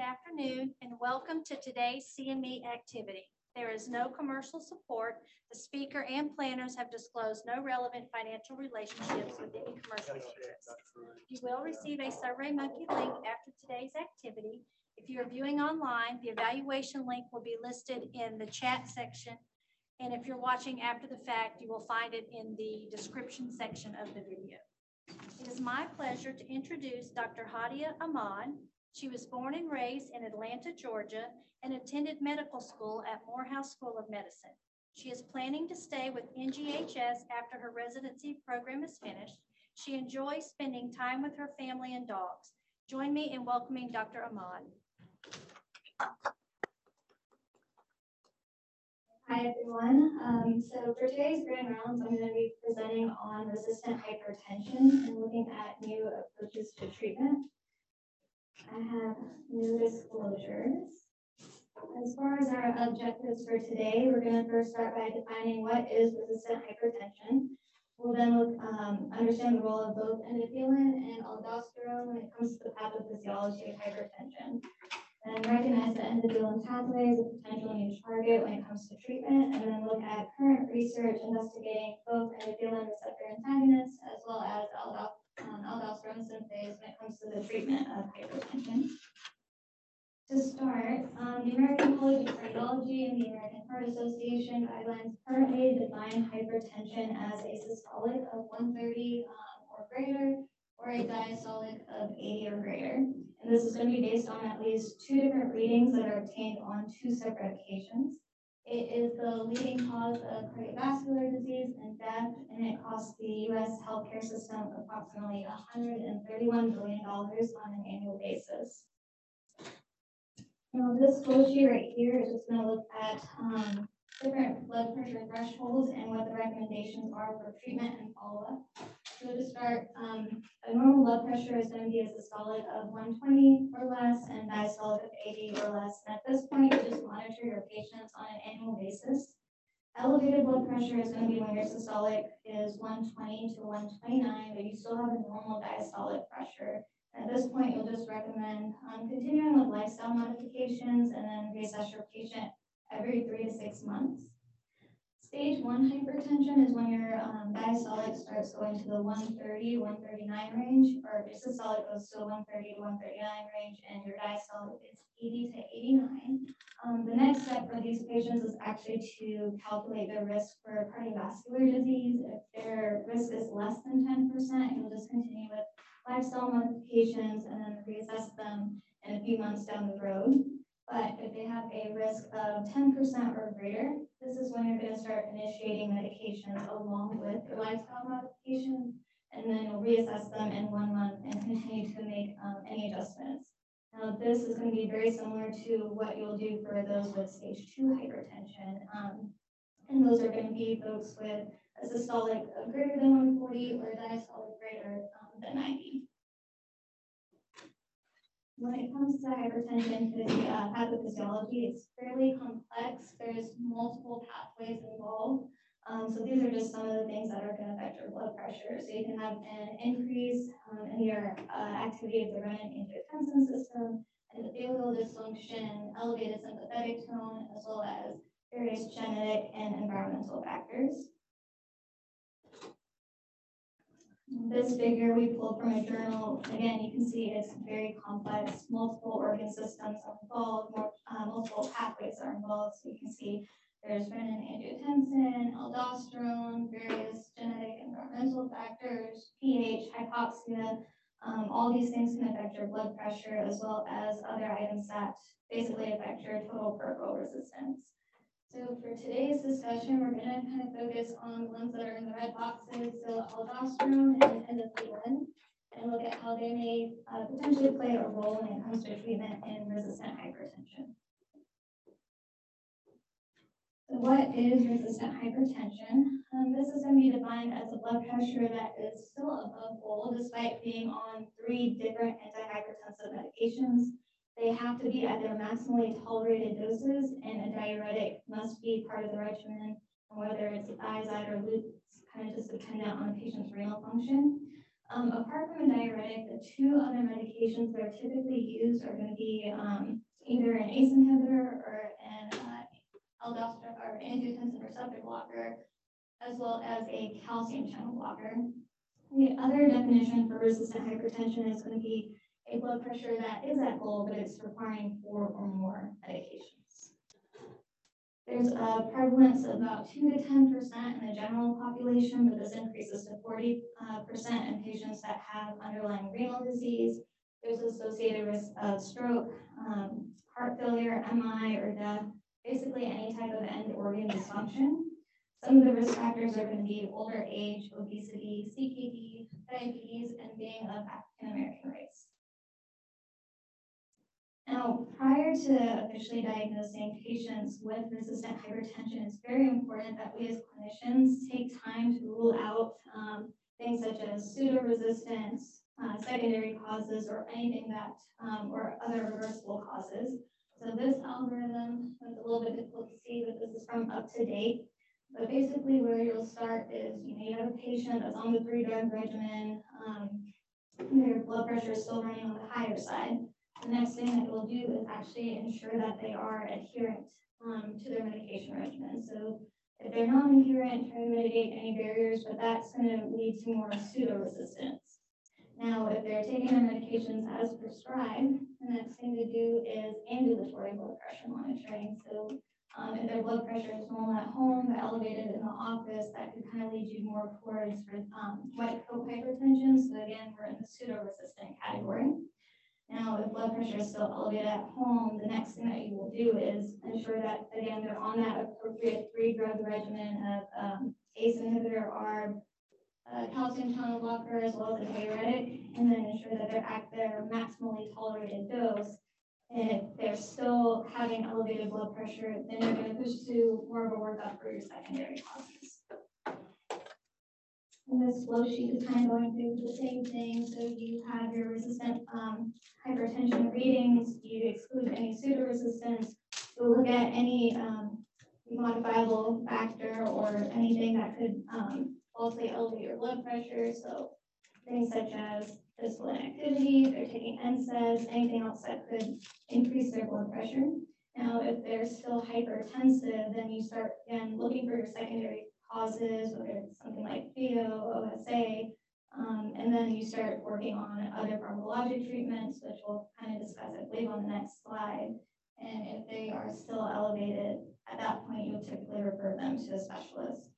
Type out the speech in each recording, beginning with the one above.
afternoon, and welcome to today's CME activity. There is no commercial support. The speaker and planners have disclosed no relevant financial relationships with any commercial interests. You will receive a SurveyMonkey link after today's activity. If you are viewing online, the evaluation link will be listed in the chat section. And if you're watching after the fact, you will find it in the description section of the video. It is my pleasure to introduce Dr. Hadia Ahmad. She was born and raised in Atlanta, Georgia, and attended medical school at Morehouse School of Medicine. She is planning to stay with NGHS after her residency program is finished. She enjoys spending time with her family and dogs. Join me in welcoming Dr. Ahmad. Hi, everyone. Um, so for today's grand rounds, I'm going to be presenting on resistant hypertension and looking at new approaches to treatment. I have new disclosures. As far as our objectives for today, we're going to first start by defining what is resistant hypertension. We'll then look, um, understand the role of both endothelin and aldosterone when it comes to the pathophysiology of hypertension and recognize the endothelin pathway as a potential new target when it comes to treatment, and then look at current research investigating both endothelin receptor antagonists as well as um, aldosterone when it comes to the treatment of hypertension. To start, um, the American College of Cardiology and the American Heart Association guidelines currently define hypertension as a systolic of 130 um, or greater or a diastolic of 80 or greater. And this is going to be based on at least two different readings that are obtained on two separate occasions. It is the leading cause of cardiovascular disease and death, and it costs the U.S. healthcare system approximately $131 billion on an annual basis. Now, this flow sheet right here is just going to look at um, different blood pressure thresholds and what the recommendations are for treatment and follow-up. So to start, um, a normal blood pressure is going to be a systolic of 120 or less and diastolic of 80 or less. And at this point, you just monitor your patients on an annual basis. Elevated blood pressure is going to be when your systolic is 120 to 129, but you still have a normal diastolic pressure. At this point, you'll just recommend um, continuing with lifestyle modifications and then reassess your patient every three to six months. Stage one hypertension is when your um, diastolic starts going to the 130, 139 range, or systolic goes to the 130 to 139 range, and your diastolic is 80 to 89. Um, the next step for these patients is actually to calculate their risk for cardiovascular disease. If their risk is less than 10%, you'll just continue with lifestyle modifications and then reassess them in a few months down the road. But if they have a risk of 10% or greater, this is when you're going to start initiating medications along with your lifestyle modifications, and then reassess them in one month and continue to make um, any adjustments. Now, this is going to be very similar to what you'll do for those with stage two hypertension. Um, and those are going to be folks with a systolic of greater than 140 or a diastolic greater um, than 90 when it comes to hypertension, the uh, pathophysiology, it's fairly complex. There's multiple pathways involved. Um, so these are just some of the things that are going to affect your blood pressure. So you can have an increase um, in your uh, activity of the renin-angiotensin system, endothelial dysfunction, elevated sympathetic tone, as well as various genetic and environmental factors. This figure we pulled from a journal. Again, you can see it's very complex, multiple organ systems are involved, uh, multiple pathways are involved. So you can see there's renin-angiotensin, aldosterone, various genetic environmental factors, pH, hypoxia. Um, all these things can affect your blood pressure as well as other items that basically affect your total peripheral resistance. So for today's discussion, we're going to kind of focus on the ones that are in the red boxes, so aldosterone and endothelin, and look at how they may uh, potentially play a role when it comes to treatment in resistant hypertension. So what is resistant hypertension? Um, this is going to be defined as a blood pressure that is still above goal despite being on three different antihypertensive medications they have to be at their maximally tolerated doses, and a diuretic must be part of the regimen, whether it's thiazide or loop, kind of just dependent on the patient's renal function. Um, apart from a diuretic, the two other medications that are typically used are gonna be, um, either an ACE inhibitor or an, uh, aldosterone or angiotensin receptor blocker, as well as a calcium channel blocker. The other definition for resistant hypertension is gonna be a blood pressure that is at goal, but it's requiring four or more medications. There's a prevalence of about two to ten percent in the general population, but this increases to forty uh, percent in patients that have underlying renal disease. There's associated risk of stroke, um, heart failure, MI, or death, basically any type of end organ dysfunction. Some of the risk factors are going to be older age, obesity, CKD, diabetes, and being of African American race. Prior to officially diagnosing patients with resistant hypertension, it's very important that we as clinicians take time to rule out um, things such as pseudo-resistance, uh, secondary causes, or anything that, um, or other reversible causes. So this algorithm, it's a little bit difficult to see, but this is from up to date. But basically where you'll start is, you know, you have a patient that's on the three drug regimen, um, their blood pressure is still running on the higher side. The next thing that we'll do is actually ensure that they are adherent um, to their medication regimen. So if they're non-adherent, try to mitigate any barriers, but that's going to lead to more pseudo-resistance. Now, if they're taking their medications as prescribed, the next thing to do is ambulatory blood pressure monitoring. So um, if their blood pressure is normal at home, but elevated in the office, that could kind of lead you more towards um, white coat hypertension. So again, we're in the pseudo-resistant category. Now, if blood pressure is still elevated at home, the next thing that you will do is ensure that, again, they're on that appropriate three drug regimen of um, ACE inhibitor, ARB, uh, calcium channel blocker, as well as a diuretic, and then ensure that they're at their maximally tolerated dose. And if they're still having elevated blood pressure, then you're going to push to more of a workup for your secondary causes. This flow sheet is kind of going through the same thing. So you have your resistant um, hypertension readings, you exclude any pseudo-resistance, you'll look at any um, modifiable factor or anything that could um, elevate your blood pressure. So things such as physical inactivity, if they're taking NSAIDs, anything else that could increase their blood pressure. Now, if they're still hypertensive, then you start again looking for your secondary causes, whether it's something like pheo, OSA, um, and then you start working on other pharmacologic treatments, which we'll kind of discuss, I believe, on the next slide. And if they are still elevated, at that point, you would typically refer them to a specialist.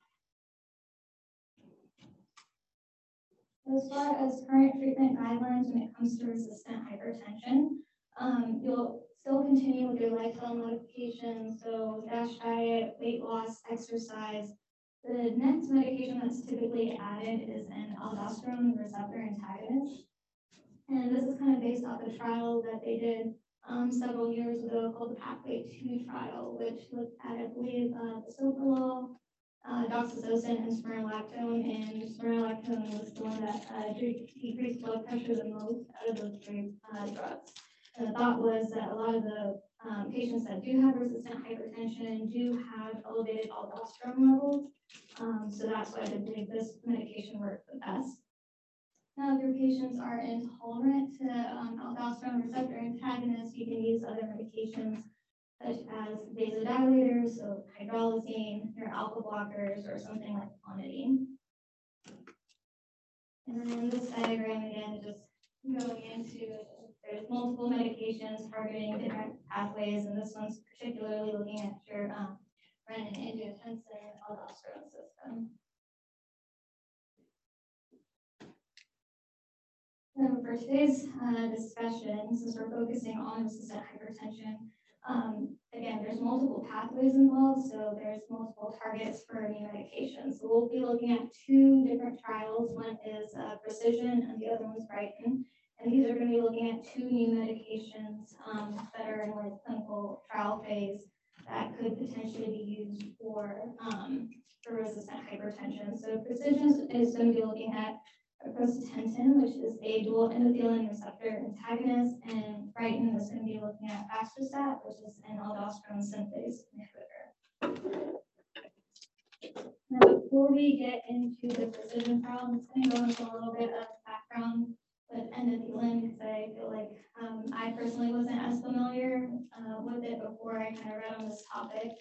As far as current treatment guidelines when it comes to resistant hypertension, um, you'll still continue with your lifestyle modifications, so DASH diet, weight loss, exercise, the next medication that's typically added is an aldosterone receptor antagonist. And this is kind of based off a trial that they did um, several years ago called the Pathway 2 trial, which looked at, I believe, uh, uh, doxazosin, and spironolactone. And spironolactone was the one that uh, decreased blood pressure the most out of those three uh, drugs. And the thought was that a lot of the um, patients that do have resistant hypertension do have elevated aldosterone levels. Um, so that's why believe this medication works the best. Now, if your patients are intolerant to um, aldosterone receptor antagonists, you can use other medications such as vasodilators, so hydralazine, your alpha blockers, or something like clonidine. And then this diagram again, just going into there's multiple medications targeting different pathways, and this one's particularly looking at your um, renin angiotensin aldosterone system. So for today's uh, discussion, since we're focusing on resistant hypertension, um, again, there's multiple pathways involved, so there's multiple targets for new medications. So we'll be looking at two different trials. One is uh, Precision, and the other one's BrigHTN. And these are going to be looking at two new medications um, that are in like clinical trial phase that could potentially be used for um, for resistant hypertension. So Precision is going to be looking at aprocitentan, which is a dual endothelin receptor antagonist, and BrigHTN is going to be looking at baxdrostat, which is an aldosterone synthase inhibitor. Now, before we get into the precision trial, I'm just going to go into a little bit of background with endothelin because I feel like um, I personally wasn't as familiar uh, with it before I kind of read on this topic.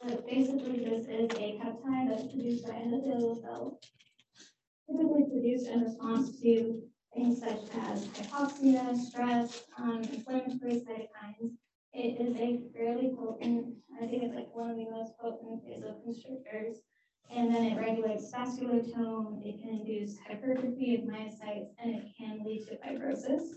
But basically, this is a peptide that's produced by endothelial cells, typically produced in response to things such as hypoxia, stress, um, inflammatory cytokines. It is a fairly potent, I think it's like one of the most potent vasoconstrictors. And then it regulates vascular tone, it can induce hypertrophy of myocytes, and it can lead to fibrosis.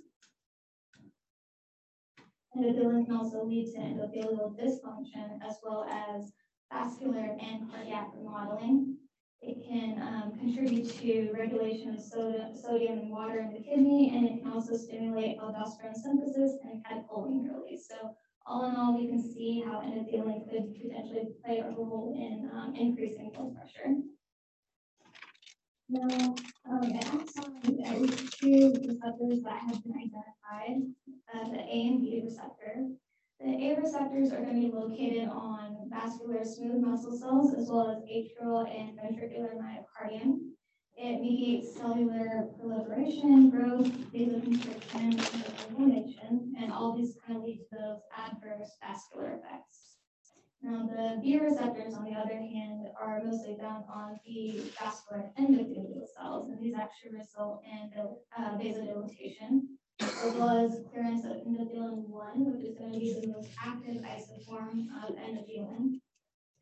Endothelin can also lead to endothelial dysfunction as well as vascular and cardiac remodeling. It can um, contribute to regulation of soda, sodium and water in the kidney, and it can also stimulate aldosterone synthesis and catecholamine release. So all in all, we can see how endothelin could potentially play a role in um, increasing blood pressure. Now, um, at least two receptors that have been identified, uh, the A and B receptor. The A receptors are going to be located on vascular smooth muscle cells as well as atrial and ventricular myocardium. It mediates cellular proliferation, growth, vasoconstriction, inflammation, and all these kind of lead to those adverse vascular effects. Now, the B receptors, on the other hand, are mostly found on the vascular endothelial cells, and these actually result in uh, vasodilatation as well as clearance of endothelin 1, which is going to be the most active isoform of endothelin.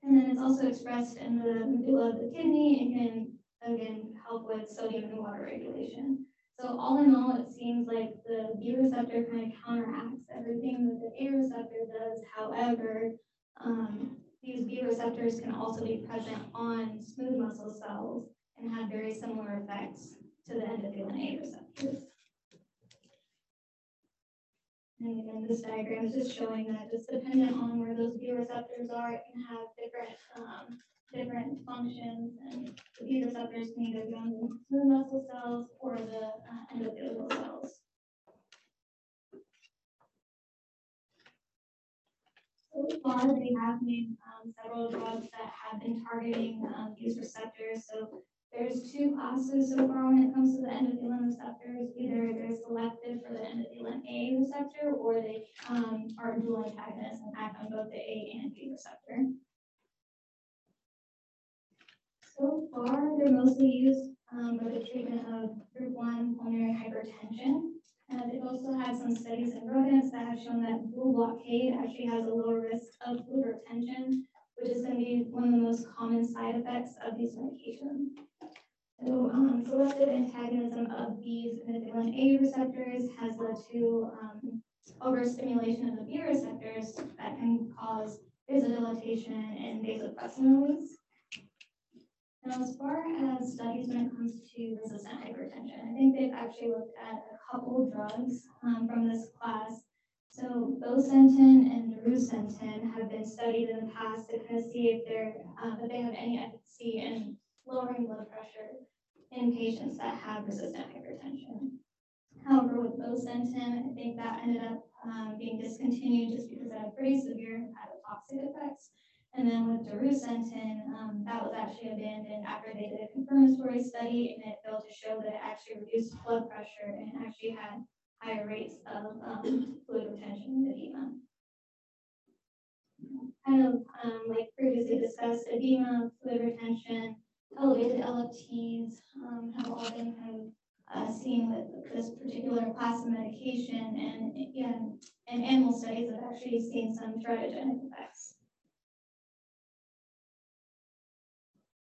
And then it's also expressed in the medulla of the kidney and can, again, help with sodium and water regulation. So all in all, it seems like the B receptor kind of counteracts everything that the A receptor does. However, um, these B receptors can also be present on smooth muscle cells and have very similar effects to the endothelin A receptors. And again, this diagram is just showing that just dependent on where those B receptors are, it can have different um, different functions. And the B receptors can either go into the muscle cells or the uh, endothelial cells. So far, they have made um, several drugs that have been targeting um, these receptors. So there's two classes so far when it comes to the endothelin receptors. Either they're selective for the endothelin A receptor or they um, are dual antagonists and act on both the A and B receptor. So far, they're mostly used um, for the treatment of group 1 pulmonary hypertension. Uh, they've also had some studies in rodents that have shown that dual blockade actually has a lower risk of fluid retention, which is going to be one of the most common side effects of these medications. So um, selective antagonism of these endothelin A receptors has led to um, overstimulation of the B receptors that can cause vasodilatation and vasopressin release. Now, as far as studies when it comes to resistant hypertension, I think they've actually looked at a couple drugs um, from this class. So bosentan and darusentan have been studied in the past to kind of see if they're uh, if they have any efficacy in lowering blood pressure in patients that have resistant hypertension. However, with bosentan, I think that ended up um, being discontinued just because it had pretty severe hepatotoxic effects. And then with darusentan, um, that was actually abandoned after they did a confirmatory study and it failed to show that it actually reduced blood pressure and actually had higher rates of um, fluid retention and edema. Kind of um, like previously discussed, edema, fluid retention, elevated LFTs um, have all been kind of uh, seen with this particular class of medication, and, and, and animal studies have actually seen some teratogenic effects.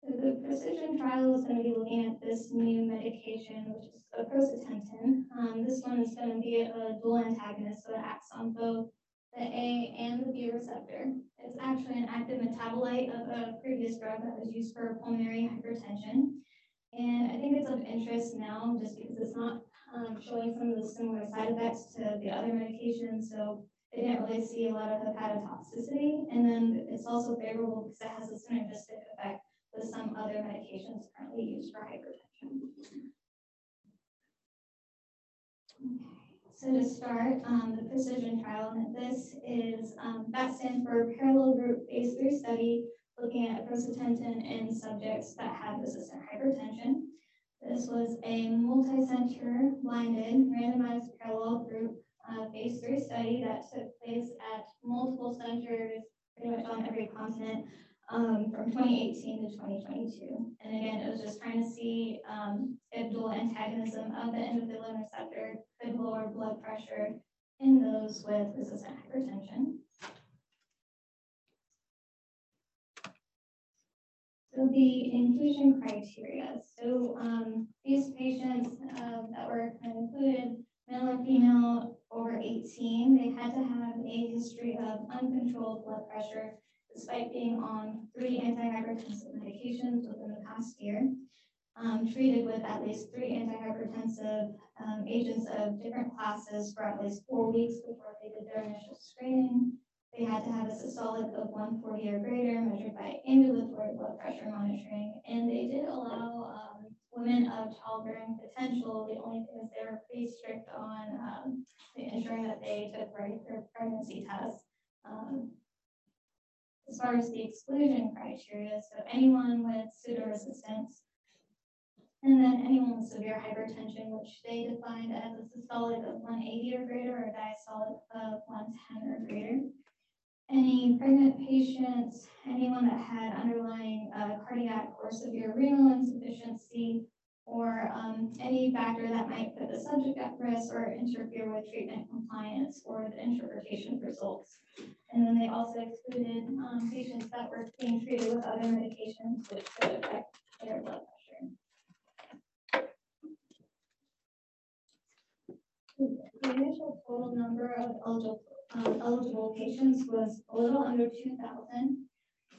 So the precision trial is going to be looking at this new medication, which is aprocitentan. Um, this one is going to be a dual antagonist, so it acts on both the A and the B receptor. It's actually an active metabolite of a previous drug that was used for pulmonary hypertension. And I think it's of interest now just because it's not um, showing some of the similar side effects to the other medications. So they didn't really see a lot of hepatotoxicity. And then it's also favorable because it has a synergistic effect with some other medications currently used for hypertension. Okay. So to start, um, the precision trial, and this is, um, that stands for parallel group phase three study looking at aprocitentan in subjects that have resistant hypertension. This was a multi-center blinded randomized parallel group uh, phase three study that took place at multiple centers pretty much on every continent um, from 2018 to 2022. And again, it was just trying to see um, if dual antagonism of the endothelin receptor could lower blood pressure in those with resistant hypertension. So the inclusion criteria. So um, these patients uh, that were included, male or female over 18, they had to have a history of uncontrolled blood pressure despite being on three antihypertensive medications within the past year, um, treated with at least three antihypertensive um, agents of different classes for at least four weeks before they did their initial screening. They had to have a systolic of 140 or greater measured by ambulatory blood pressure monitoring, and they did allow um, women of childbearing potential. The only thing is they were pretty strict on um, ensuring that they took regular pregnancy tests. Um, as far as the exclusion criteria, so anyone with pseudoresistance, and then anyone with severe hypertension, which they defined as a systolic of 180 or greater or diastolic of 110 or greater. Any pregnant patients, anyone that had underlying uh, cardiac or severe renal insufficiency, or um, any factor that might put the subject at risk or interfere with treatment compliance or the interpretation results. And then they also excluded um, patients that were being treated with other medications which could affect their blood pressure. The initial total number of eligible, um, eligible patients was a little under 2,000.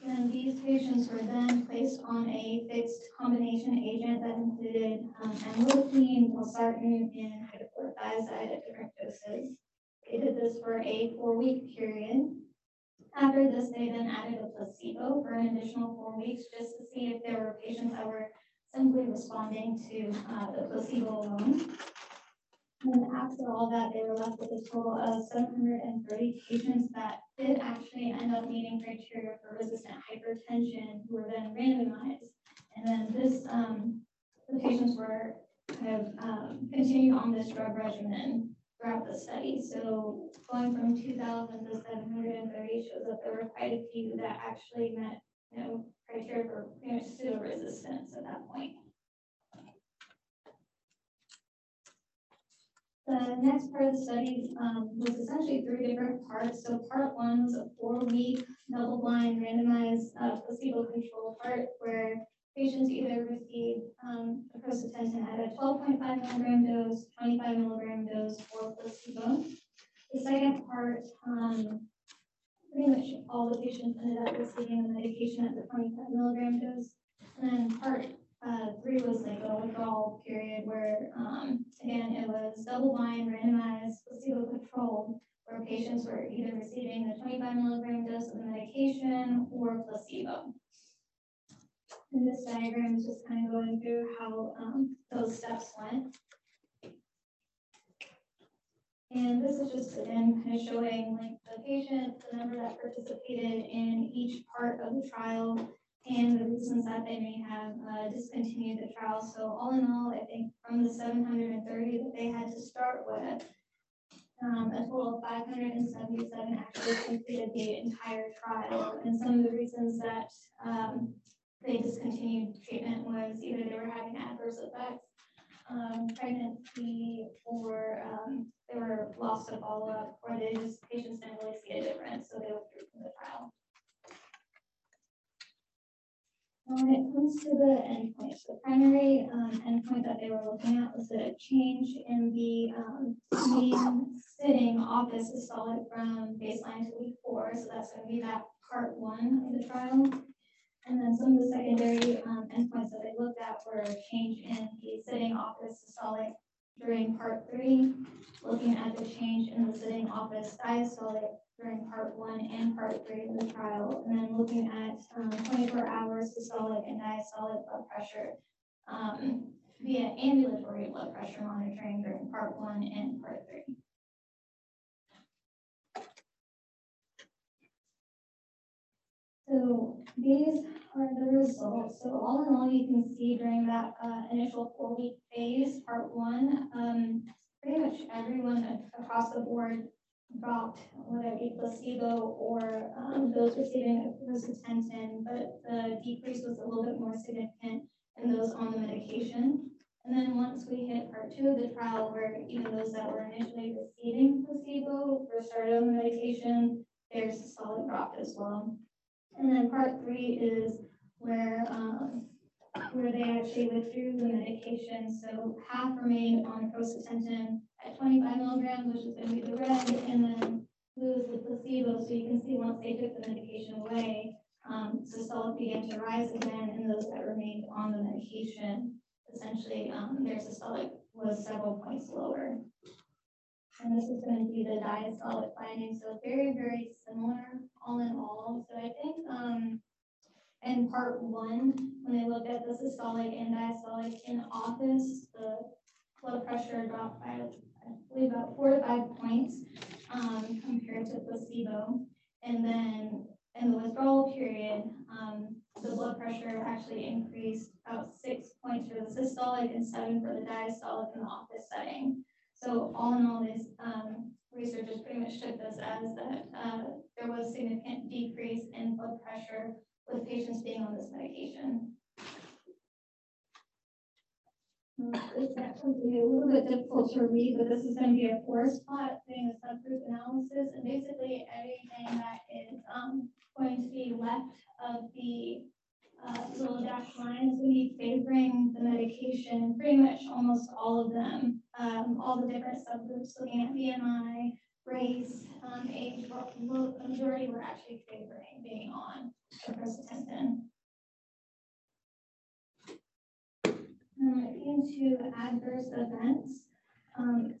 And these patients were then placed on a fixed combination agent that included um, amlodipine, valsartan, and hydrochlorothiazide at different doses. They did this for a four-week period. After this, they then added a placebo for an additional four weeks just to see if there were patients that were simply responding to uh, the placebo alone. And after all that, they were left with a total of 730 patients that did actually end up meeting criteria for resistant hypertension who were then randomized. And then this, um, the patients were kind of um, continued on this drug regimen throughout the study. So going from 2,000 to 730 shows that there were quite a few that actually met, you know, criteria for much pseudo resistance at that point. The next part of the study um, was essentially three different parts. So part one was a four-week double-blind randomized uh, placebo-controlled part where patients either received um, aprocitentan at a 12.5 milligram dose, 25 milligram dose, or placebo. The second part, um, pretty much all the patients ended up receiving the medication at the 25 milligram dose. And then part uh, three was like a withdrawal period where, um, again, it was double-blind, randomized, placebo-controlled, where patients were either receiving the 25 milligram dose of the medication or placebo. And this diagram is just kind of going through how um, those steps went. And this is just again kind of showing like the patient, the number that participated in each part of the trial, and the reasons that they may have uh, discontinued the trial. So all in all, I think from the 730 that they had to start with, um, a total of 577 actually completed the entire trial. And some of the reasons that um, they discontinued treatment was either they were having adverse effects, um, pregnancy, or um, they were lost to follow up, or they just patients didn't really see a difference, so they withdrew from the trial. When it comes to the endpoints, the primary um, endpoint that they were looking at was a change in the um, mean sitting office systolic from baseline to week four. So that's going to be that part one of the trial. And then some of the secondary um, endpoints that they looked at were change in the sitting office systolic during part three, looking at the change in the sitting office diastolic during part one and part three of the trial, and then looking at um, 24 hours systolic and diastolic blood pressure um, via ambulatory blood pressure monitoring during part one and part three. So these are the results. So all in all, you can see during that uh, initial four-week phase, part one, um, pretty much everyone across the board dropped, whether it be placebo or um, those receiving aprocitentan, but the decrease was a little bit more significant in those on the medication. And then once we hit part two of the trial, where even those that were initially receiving placebo were started on the medication, there's a solid drop as well. And then part three is where, um, where they actually withdrew the medication. So half remained on prostaglandin at twenty-five milligrams, which is gonna be the red, and then blue is the placebo. So you can see once they took the medication away, um, systolic began to rise again, and those that remained on the medication, essentially, um, their systolic was several points lower. And this is going to be the diastolic finding, so very, very similar all in all. So I think, um, in part one, when they looked at the systolic and diastolic in office, the blood pressure dropped by, I believe, about four to five points, um, compared to placebo. And then in the withdrawal period, um, the blood pressure actually increased about six points for the systolic and seven for the diastolic in the office setting. So all in all, this um, research has pretty much took this as that uh, there was significant decrease in blood pressure with patients being on this medication. Um, gonna be a little bit difficult to read, but this is gonna be a forest plot doing a subgroup analysis, and basically everything that is um, going to be left of the uh, little dashed lines, we be favoring the medication, pretty much almost all of them, um, all the different subgroups, looking at BMI, race, um, age, well, majority were actually favoring being on the. And when it came to adverse events, um,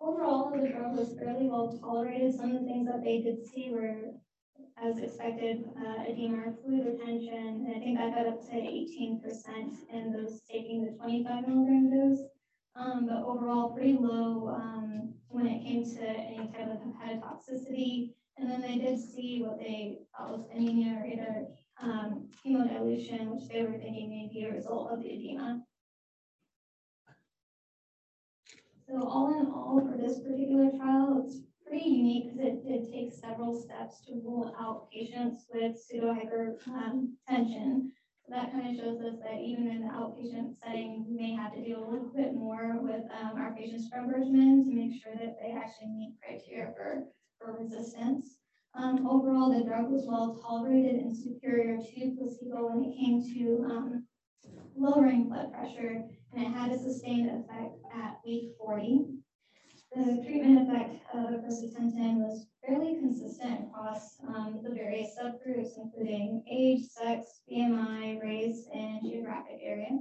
overall, the drug was fairly well tolerated. Some of the things that they did see were as expected, uh, edema fluid retention, and I think that got up to eighteen percent in those taking the twenty-five milligram dose. Um, but overall, pretty low, um, when it came to any type of hepatotoxicity. And then they did see what they thought was anemia or either, um, hemodilution, which they were thinking may be a result of the edema. So all in all, for this particular trial, it's pretty unique because it did take several steps to rule out patients with pseudohypertension. So that kind of shows us that even in the outpatient setting, we may have to deal a little bit more with um, our patients' scrub regimen to make sure that they actually meet criteria for, for resistance. Um, overall, the drug was well tolerated and superior to placebo when it came to um, lowering blood pressure, and it had a sustained effect at week 40. The treatment effect of aprocitentan was fairly consistent across um, the various subgroups, including age, sex, BMI, race, and geographic area.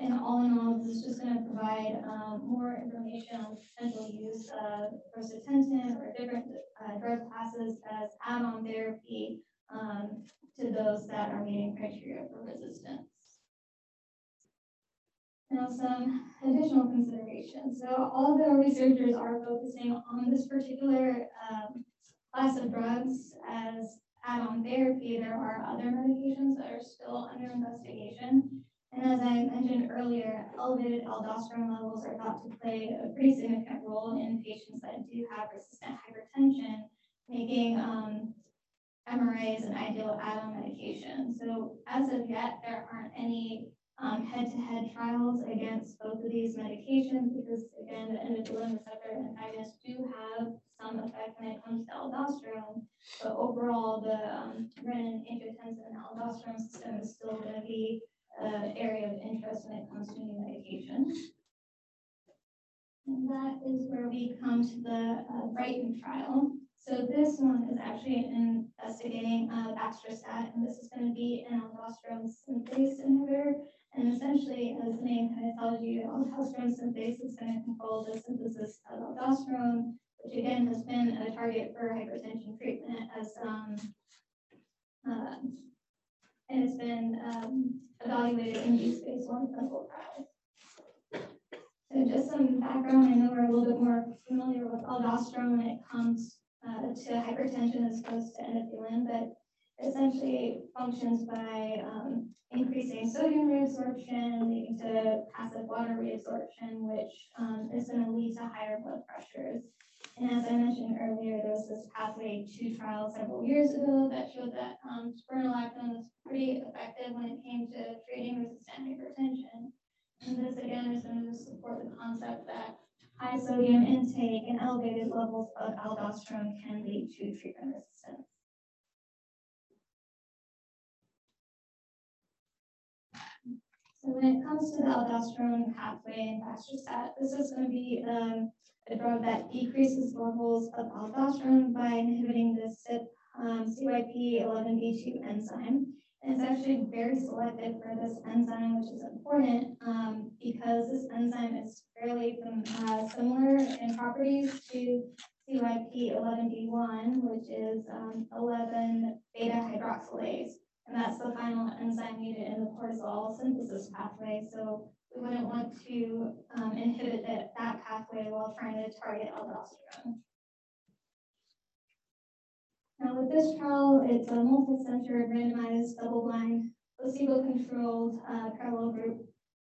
And all in all, this is just going to provide um, more information on potential use of aprocitentan or different uh, drug classes as add-on therapy um, to those that are meeting criteria for resistance. Now, some additional considerations. So all the researchers are focusing on this particular um, class of drugs as add-on therapy. There are other medications that are still under investigation. And as I mentioned earlier, elevated aldosterone levels are thought to play a pretty significant role in patients that do have resistant hypertension, making um, MRAs an ideal add-on medication. So as of yet, there aren't any um, head-to-head trials against both of these medications because again, the endothelin receptor antagonists do have some effect when it comes to aldosterone. But overall, the um, renin, angiotensin, and aldosterone system is still going to be an area of interest when it comes to new medications. And that is where we come to the uh, BrigHTN trial. So this one is actually investigating uh, baxdrostat, and this is going to be an aldosterone synthase inhibitor. And tells you, aldosterone synthase is going to control the synthesis of aldosterone, which again has been a target for hypertension treatment as um, uh, and it's been um, evaluated in use phase one clinical trials. So just some background, I know we're a little bit more familiar with aldosterone when it comes uh, to hypertension as opposed to endothelin, but essentially functions by um, increasing sodium reabsorption, leading to passive water reabsorption, which um, is going to lead to higher blood pressures. And as I mentioned earlier, there was this pathway two trial several years ago that showed that um, spironolactone was pretty effective when it came to treating resistant hypertension. And this again is going to support the concept that high sodium intake and elevated levels of aldosterone can lead to treatment resistance. So when it comes to the aldosterone pathway and baxdrostat, this is going to be um, a drug that decreases levels of aldosterone by inhibiting the CYP, um, CYP11B2 enzyme. And it's actually very selective for this enzyme, which is important um, because this enzyme is fairly uh, similar in properties to CYP11B1, which is um, 11 beta hydroxylase. And that's the final enzyme needed in the cortisol synthesis pathway. So we wouldn't want to um, inhibit that, that pathway while trying to target aldosterone. Now with this trial, it's a multi-center randomized double-blind placebo-controlled uh, parallel group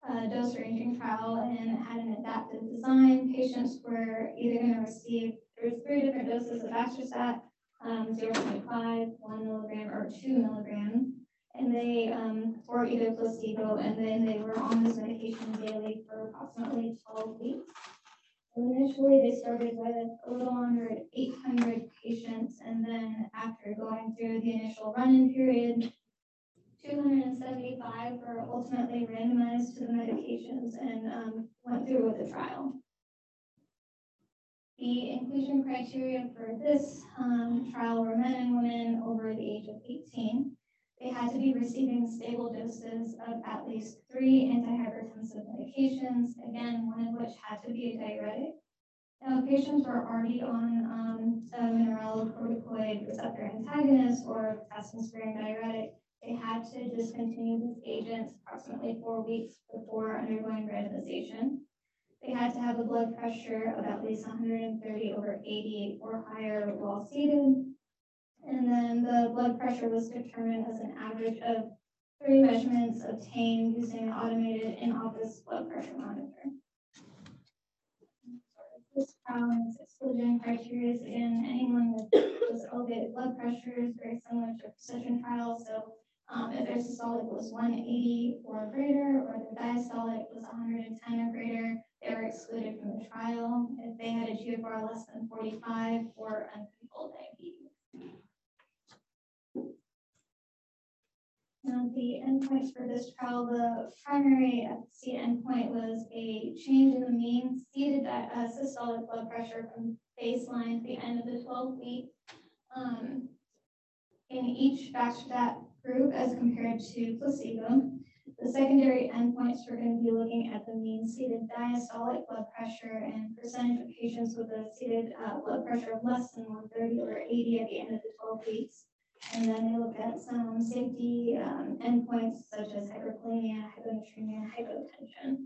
uh, dose ranging trial and had an adaptive design. Patients were either going to receive, three different doses of baxdrostat, um, 0.5, 1 milligram, or 2 milligram. And they, um, or either placebo, and then they were on this medication daily for approximately 12 weeks. Initially, they started with a little under 800 patients, and then after going through the initial run-in period, 275 were ultimately randomized to the medications and um, went through with the trial. The inclusion criteria for this um, trial were men and women over the age of 18. They had to be receiving stable doses of at least three antihypertensive medications, again, one of which had to be a diuretic. Now, patients were already on um, a mineralocorticoid receptor antagonist or potassium-sparing diuretic. They had to discontinue these agents approximately four weeks before undergoing randomization. They had to have a blood pressure of at least 130 over 80 or higher while seated. And then the blood pressure was determined as an average of three measurements obtained using an automated in-office blood pressure monitor. This trial exclusion criteria is anyone with just elevated blood pressure is very similar to a precision trial. So um, if their systolic was 180 or greater, or their diastolic was 110 or greater, they were excluded from the trial. If they had a GFR less than 45 or uncontrolled diabetes. Now, the endpoints for this trial, the primary efficacy endpoint was a change in the mean seated uh, systolic blood pressure from baseline to the end of the 12 week um, in each baxdrostat group as compared to placebo. The secondary endpoints we're going to be looking at the mean seated diastolic blood pressure and percentage of patients with a seated uh, blood pressure of less than 130 or 80 at the end of the 12 weeks. And then they look at some safety um, endpoints such as hyperkalemia, hyponatremia, hypotension.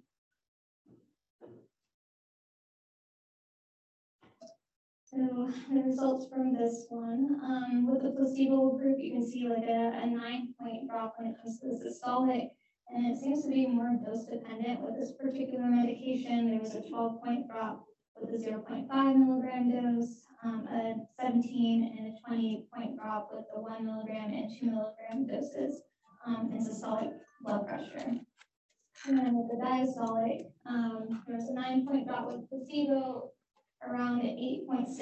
So the results from this one, um, with the placebo group, you can see like a, a nine point drop when it comes to the systolic, and it seems to be more dose dependent with this particular medication. There was a 12 point drop with a 0.5 milligram dose, um, a 17 and a 20 point drop with the 1 milligram and 2 milligram doses um, in systolic blood pressure. And then with the diastolic, um, there was a 9 point drop with placebo, around 8.6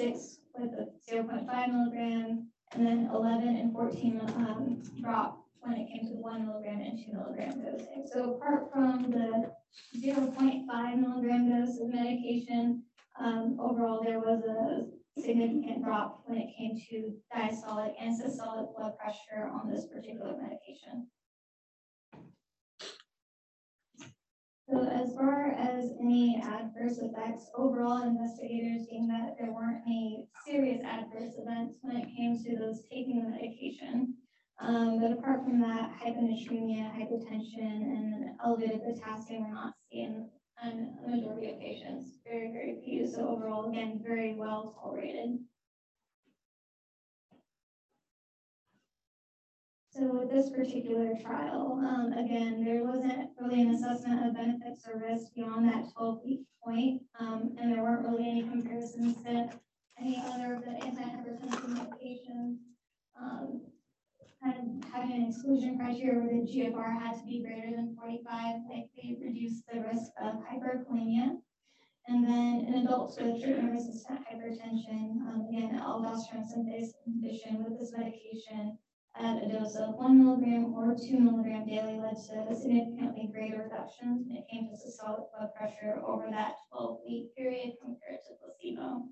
with a 0.5 milligram, and then 11 and 14 um, drop when it came to 1 milligram and 2 milligram dosing. So apart from the 0.5 milligram dose of medication, um, overall there was a significant drop when it came to diastolic and systolic blood pressure on this particular medication. So as far as any adverse effects, overall investigators deemed that there weren't any serious adverse events when it came to those taking the medication. Um, but apart from that, hyponatremia, hypotension, and elevated potassium were not seen in a majority of patients. Very, very few. So overall, again, very well tolerated. So with this particular trial, um, again, there wasn't really an assessment of benefits or risk beyond that twelve week point. Um, and there weren't really any comparisons to any other of the antihypertensive medications. Um, kind of having an exclusion criteria where the GFR had to be greater than forty-five, like they reduced the risk of hyperkalemia. And then in adults with treatment-resistant hypertension, um, again, aldosterone synthase inhibition with this medication at a dose of one milligram or two milligram daily led to significantly greater reductions when it came to systolic blood pressure over that twelve-week period compared to placebo.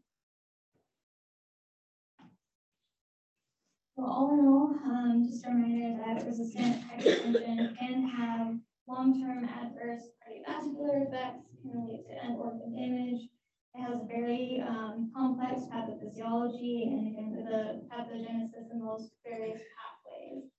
So all in all, um, just a reminder that resistant hypertension can have long-term adverse cardiovascular effects, can lead to end organ damage. It has a very um, complex pathophysiology and again, the pathogenesis involves various pathways.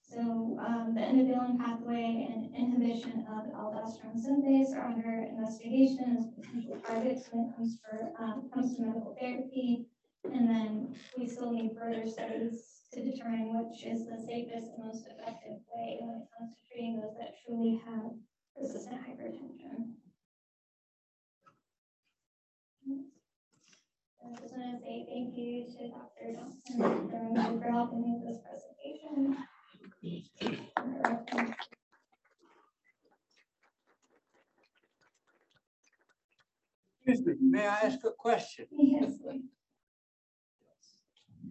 So um, the endothelin pathway and inhibition of aldosterone synthase are under investigation as potential targets when it comes for um, comes to medical therapy. And then we still need further studies to determine which is the safest and most effective way when it comes to treating those that truly have resistant hypertension. I just want to say thank you to Dr. Johnson for helping with this presentation. Excuse me, may I ask a question? Yes,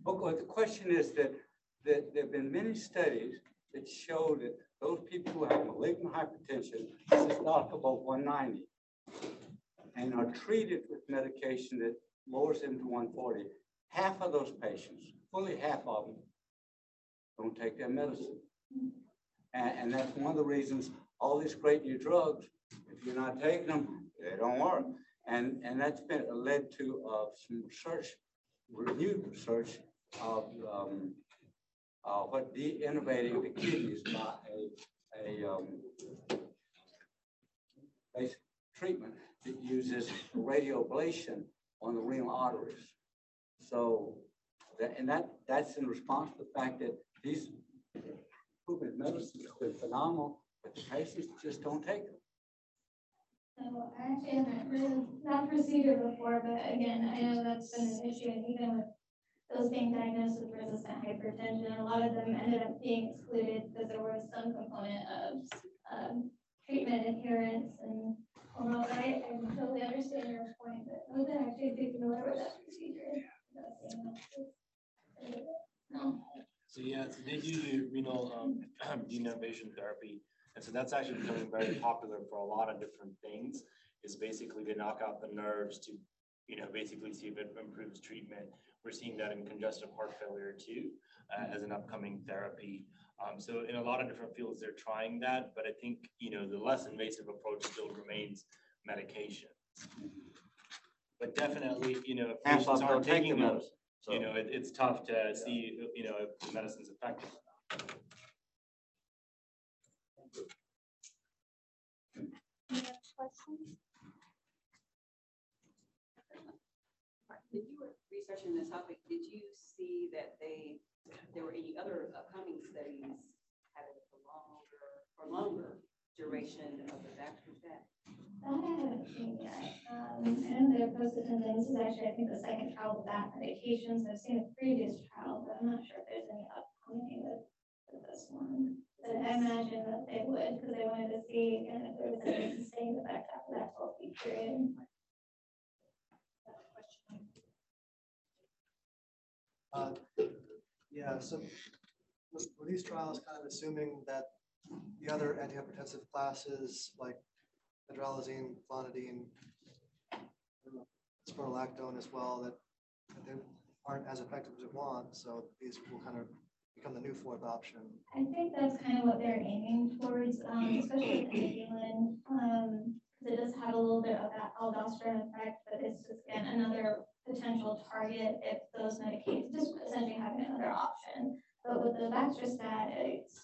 Okay, the question is that, that there have been many studies that show that those people who have malignant hypertension, systolic above 190, and are treated with medication that lowers them to 140, half of those patients, fully half of them, don't take their medicine. And, and that's one of the reasons all these great new drugs, if you're not taking them, they don't work. And, and that's been led to uh, some research, renewed research of um, uh, what de-innervating the kidneys by a, a um, treatment that uses radioablation on the renal arteries. So, that, and that that's in response to the fact that these proven medicines have been phenomenal, but the patients just don't take them. So I actually haven't really that procedure before, but again, I know that's been an issue, and even with those being diagnosed with resistant hypertension, a lot of them ended up being excluded because there was some component of um, treatment adherence and although I, I totally understand your point, but I wasn't actually familiar with that procedure. So yeah, they do renal um, denervation therapy. And so that's actually becoming very popular for a lot of different things. Is basically to knock out the nerves to, you know, basically see if it improves treatment. We're seeing that in congestive heart failure too, uh, as an upcoming therapy. Um, so in a lot of different fields, they're trying that, but I think, you know, the less invasive approach still remains medication. But definitely, you know, if patients aren't taking the them, medicine. you know, it, it's tough to see, you know, if the medicine's effective. Any other questions? When you were researching the topic, did you see that they, there were any other upcoming studies having a longer, or longer duration of the vaccine That I haven't seen yet. Um, and they're posted, and this is actually, I think, the second trial with that medications. I've seen a previous trial, but I'm not sure if there's any upcoming with, with this one. But I imagine that they would, because they wanted to see, again, if there was any sustained effect after that twelve week period. Uh, Yeah, so were these trials kind of assuming that the other antihypertensive classes like hydralazine, clonidine, spironolactone as well, that that they aren't as effective as we want, so these will kind of become the new fourth option. I think that's kind of what they're aiming towards, um, especially with um, because it does have a little bit of that aldosterone effect, but it's just again another potential target if those medications, just essentially having another option. But with the baxdrostat, it's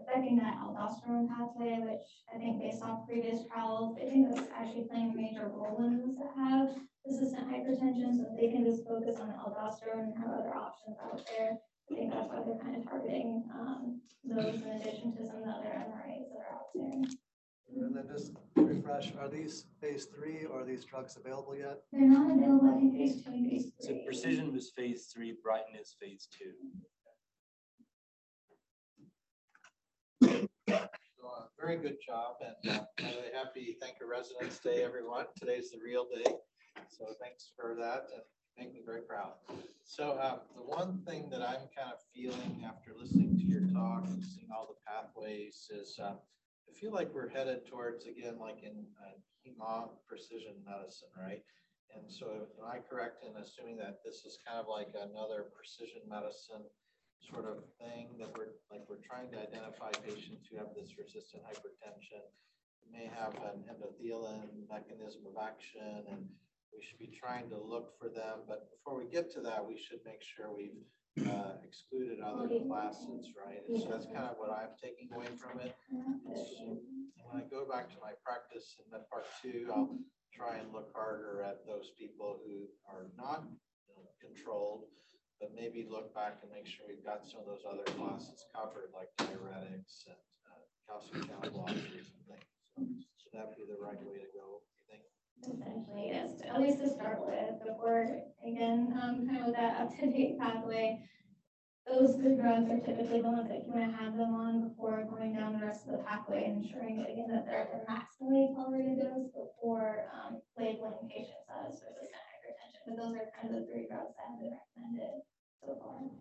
affecting that aldosterone pathway, which I think based off previous trials, I think that's actually playing a major role in those that have resistant hypertension, so they can just focus on aldosterone and have other options out there, I think that's why they're kind of targeting, um, those in addition to some of the other MRAs that are out there. And then just refresh, are these phase three or are these drugs available yet? They're not available in phase two and phase So. Precision was phase three, BrigHTN is phase two. So, uh, Very good job, and uh, by the way, happy Thank Your Residents Day, everyone. Today's the real day, so thanks for that, and make me very proud. So um, the one thing that I'm kind of feeling after listening to your talk and seeing all the pathways is, um, I feel like we're headed towards, again, like in uh, precision medicine, right? And so am I correct in assuming that this is kind of like another precision medicine sort of thing that we're, like, we're trying to identify patients who have this resistant hypertension, may have an endothelin mechanism of action, and we should be trying to look for them, but before we get to that, we should make sure we've uh, excluded other classes, right? And so that's kind of what I'm taking away from it. So When I go back to my practice in Med Part Two, I'll try and look harder at those people who are not you know, controlled, but maybe look back and make sure we've got some of those other classes covered, like diuretics and uh, calcium channel blockers and things. So Should that be the right way to go? Essentially, yes, at least to start with, before, again, um, kind of with that up-to-date pathway. Those good drugs are typically the ones that you want to have them on before going down the rest of the pathway, and ensuring that, again, that they're at their maximally tolerated dose before, um, labeling patients as resistant hypertension. But those are kind of the three drugs that have been recommended so far.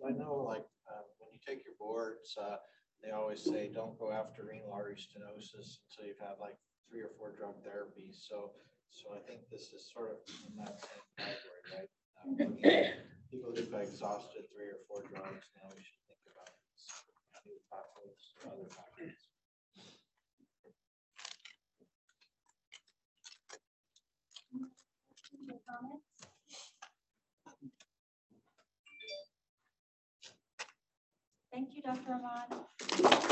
I know, like, uh, when you take your boards, uh, they always say, don't go after renal artery stenosis until you've had like three or four drug therapies. So, so I think this is sort of in that same category, right? Um, People who've exhausted three or four drugs, now we should think about new pathways, other pathways. Comments? Thank you, Dr. Ahmad.